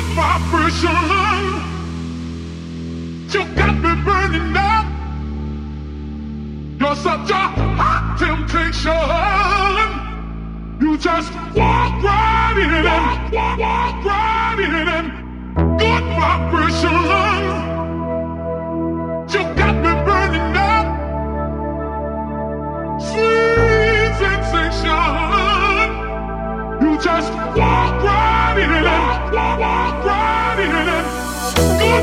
hot vibration. You got me burning up. You're such a hot temptation. You just walk right in walk, walk, walk right in good vibration. You got me burning up. Sweet sensation. You just walk right. Good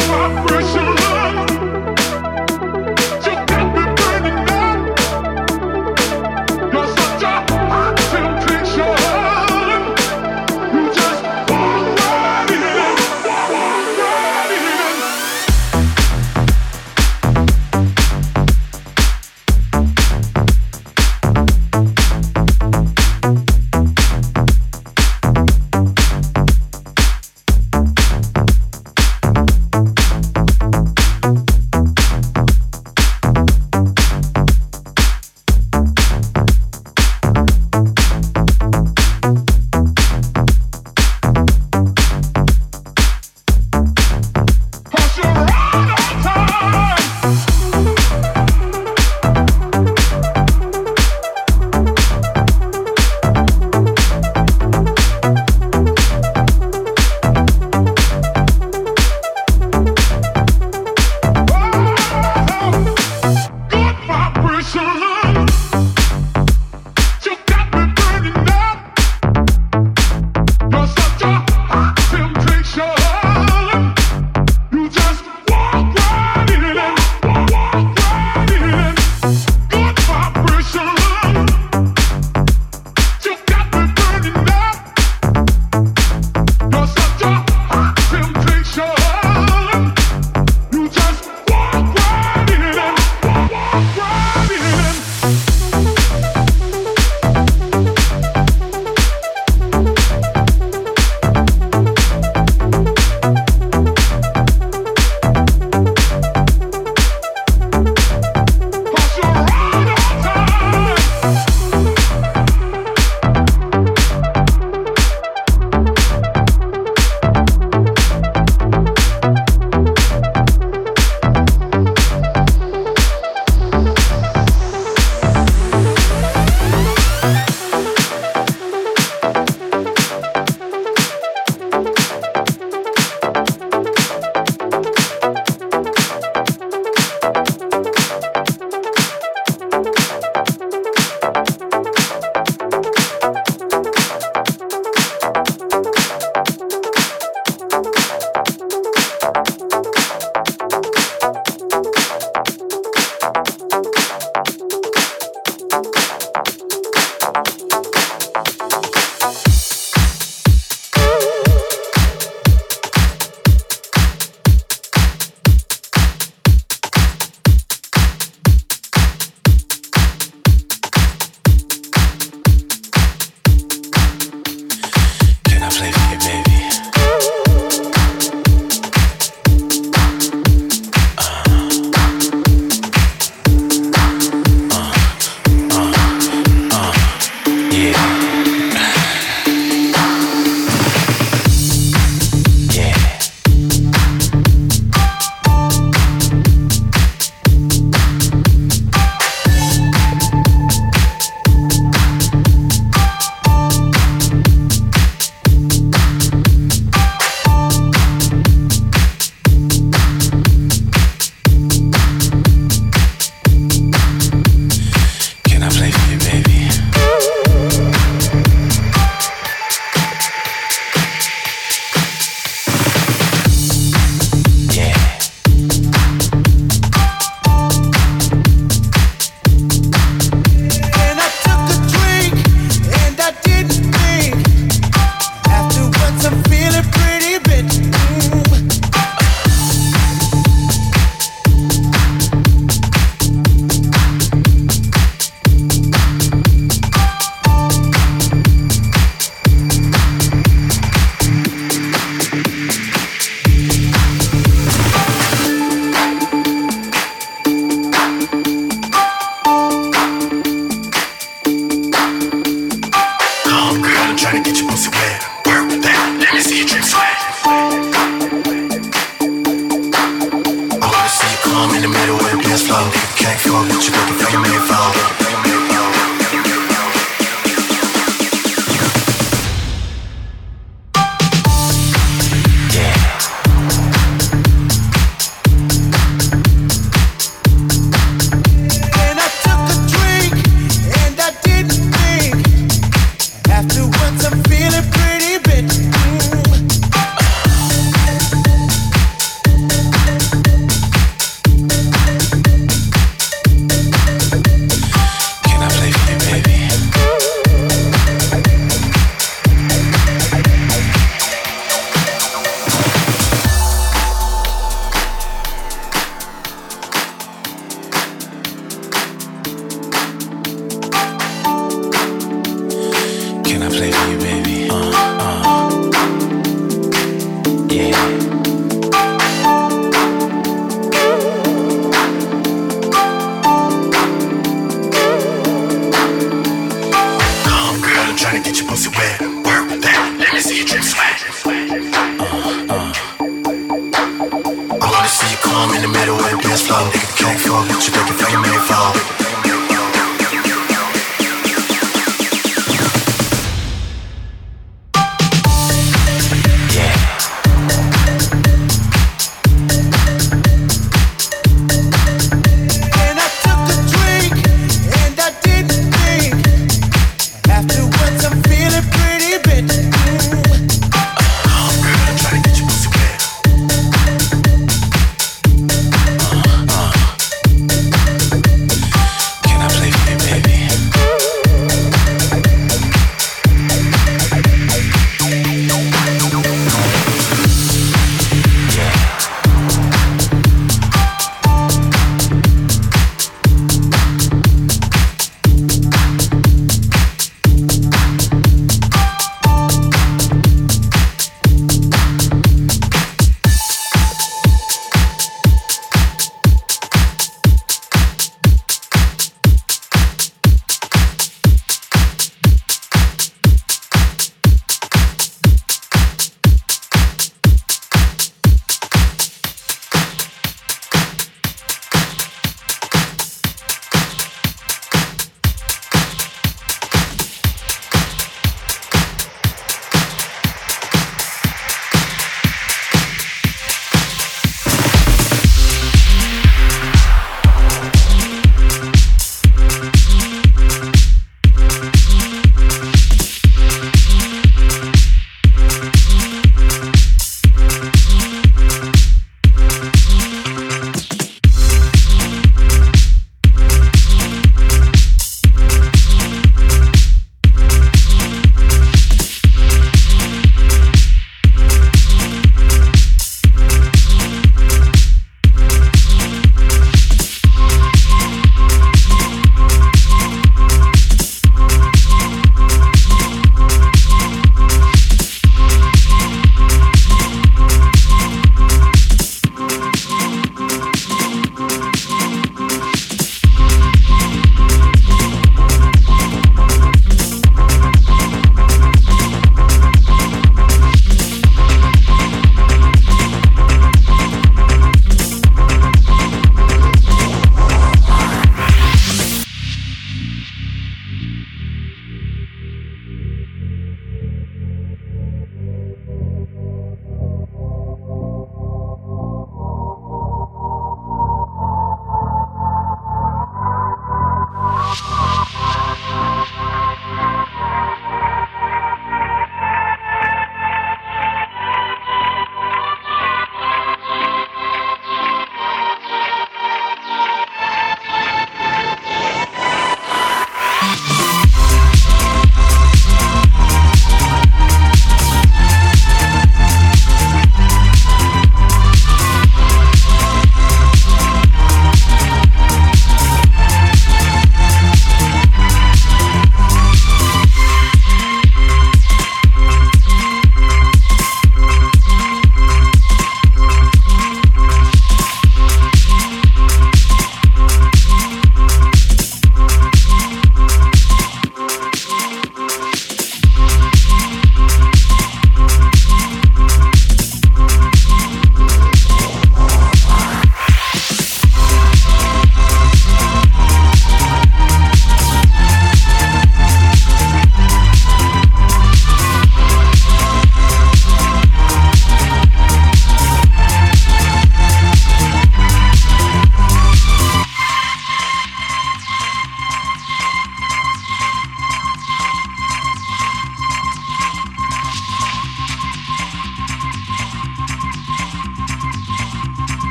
vibration.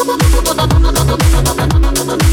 Thank you.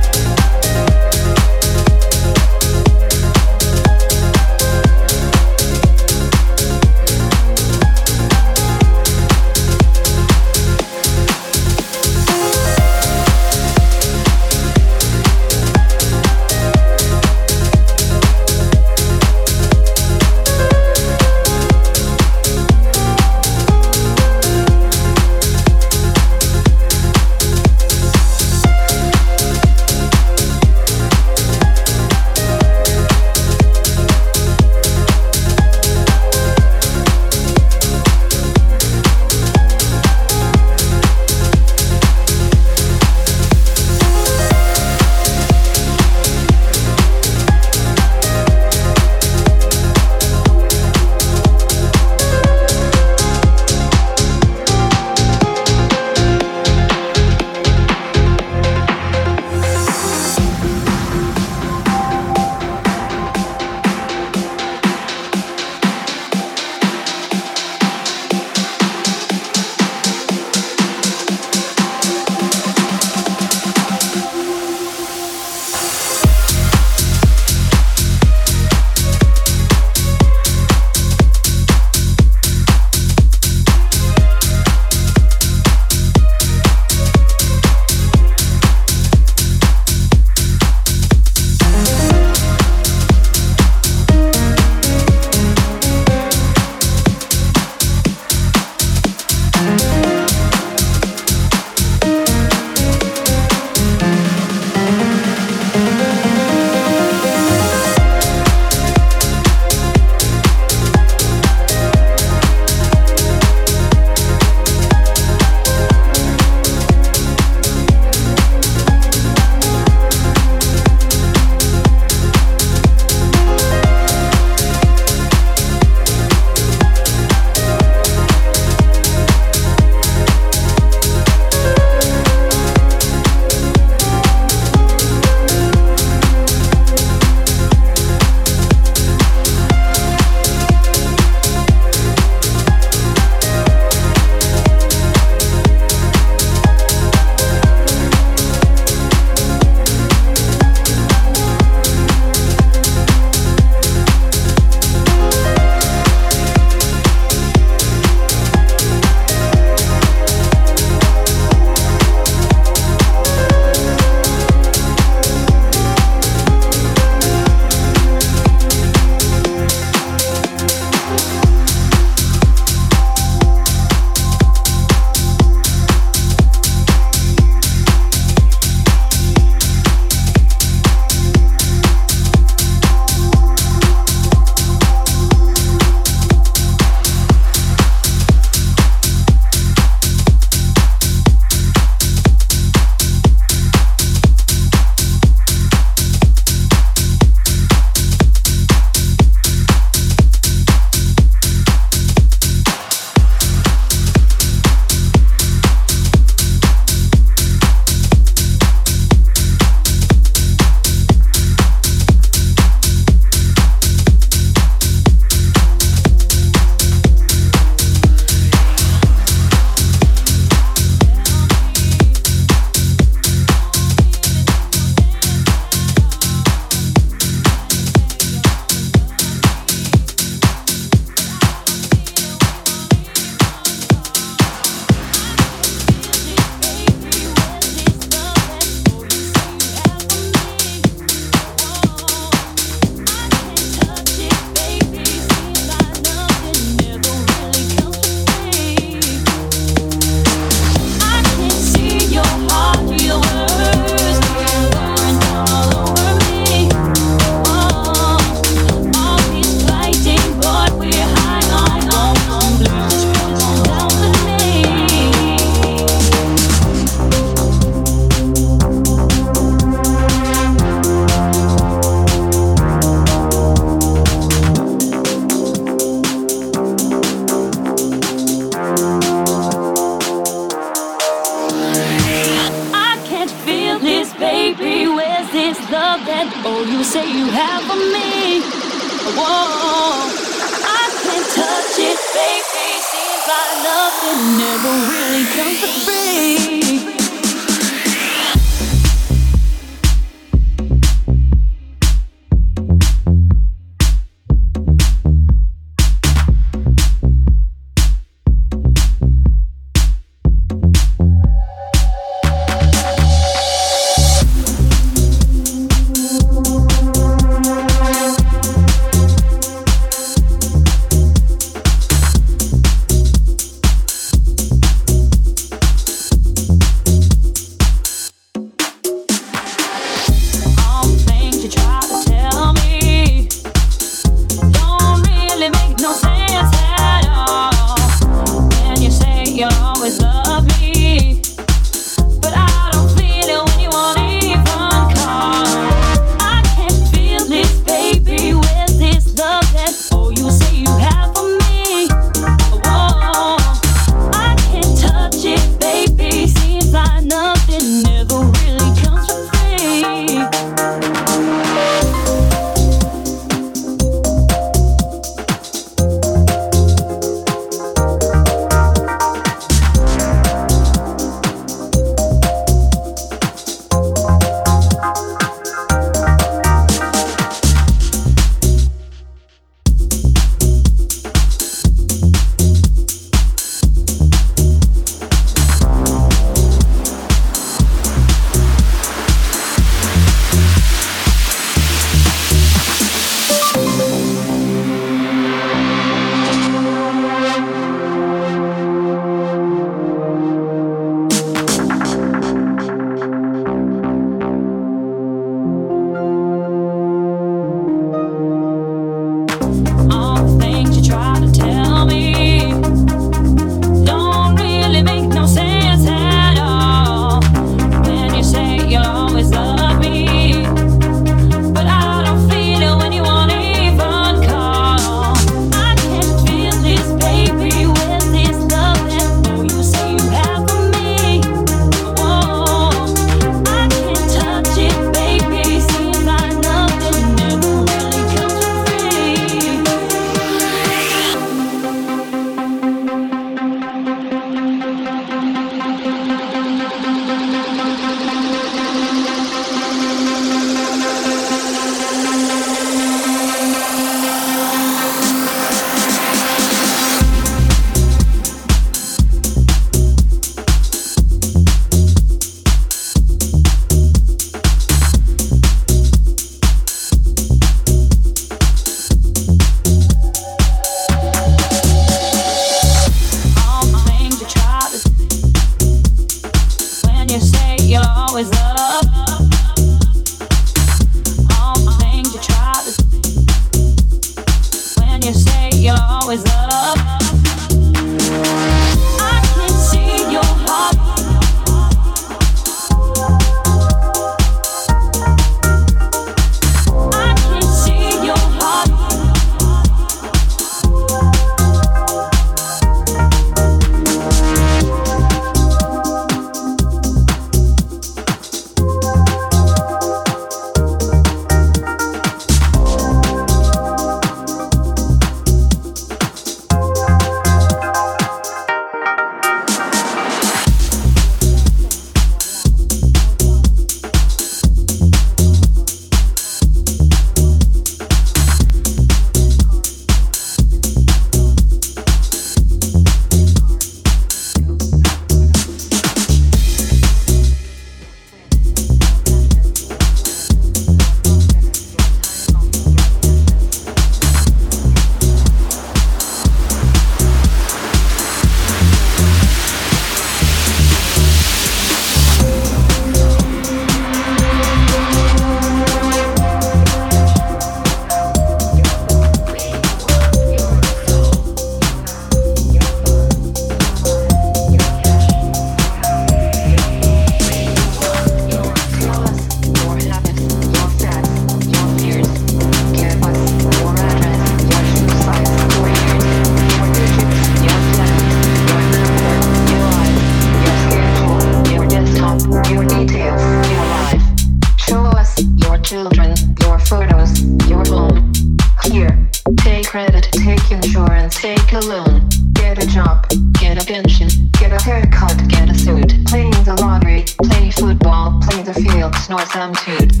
The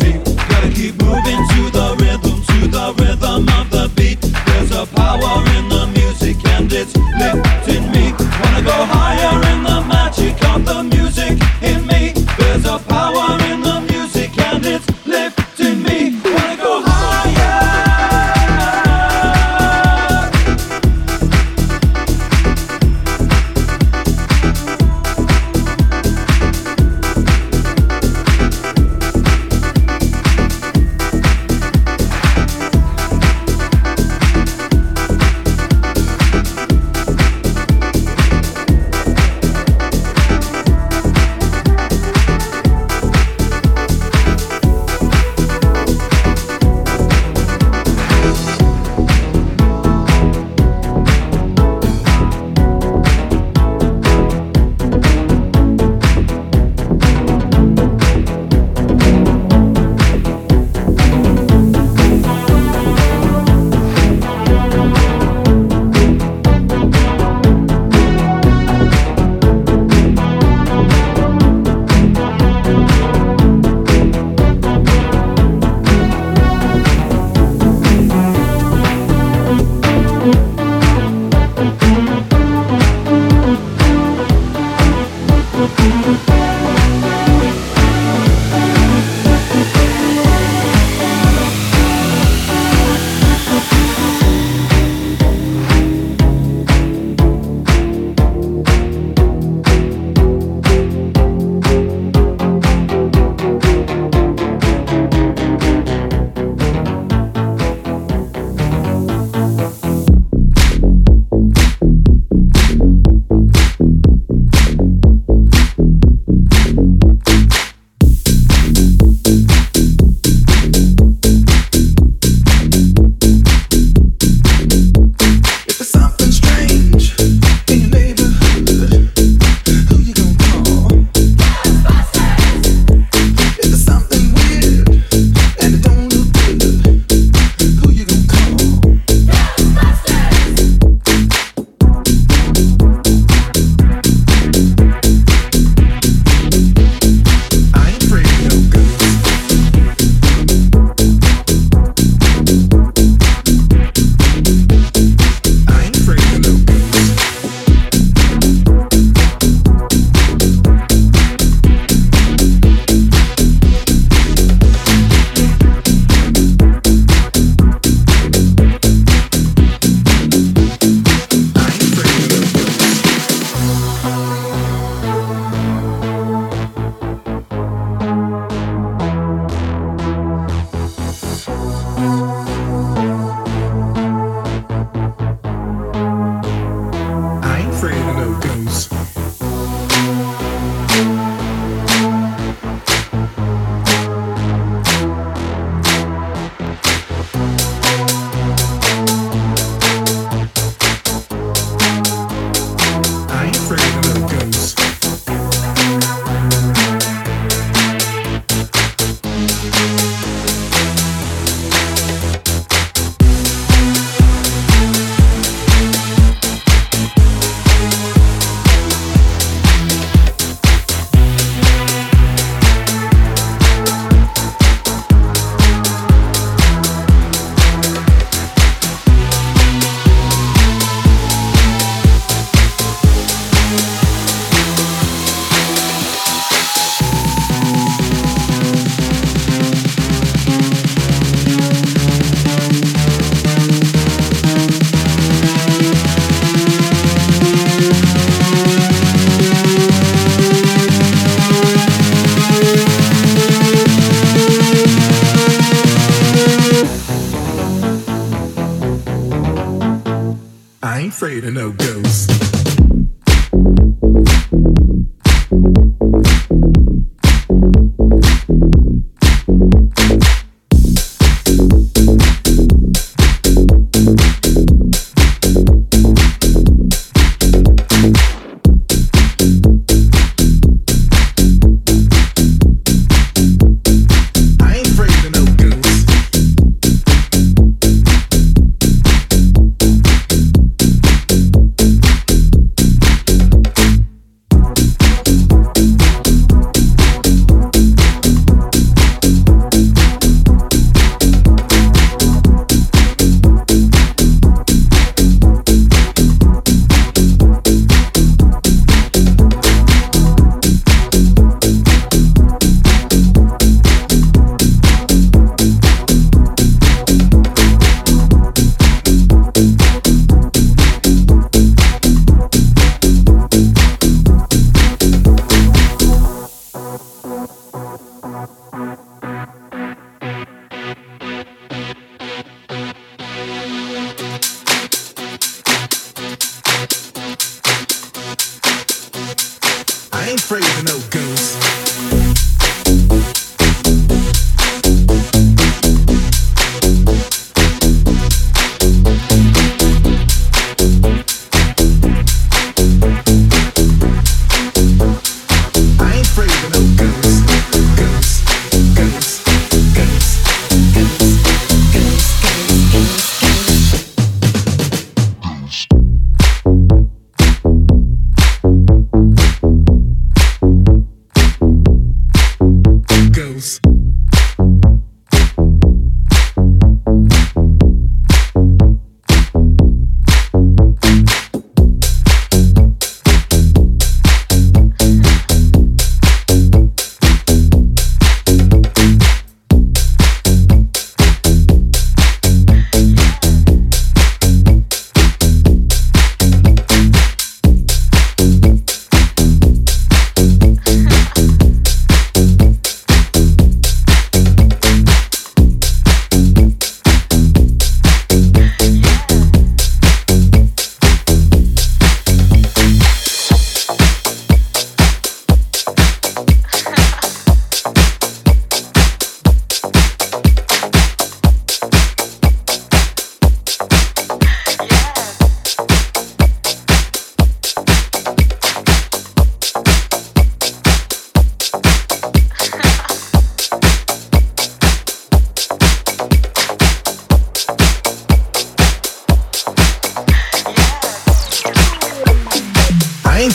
Gotta keep moving to the rhythm, to the rhythm of the beat. There's a power in the music and it's lifting me. Wanna go higher.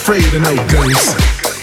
Afraid of no ghosts.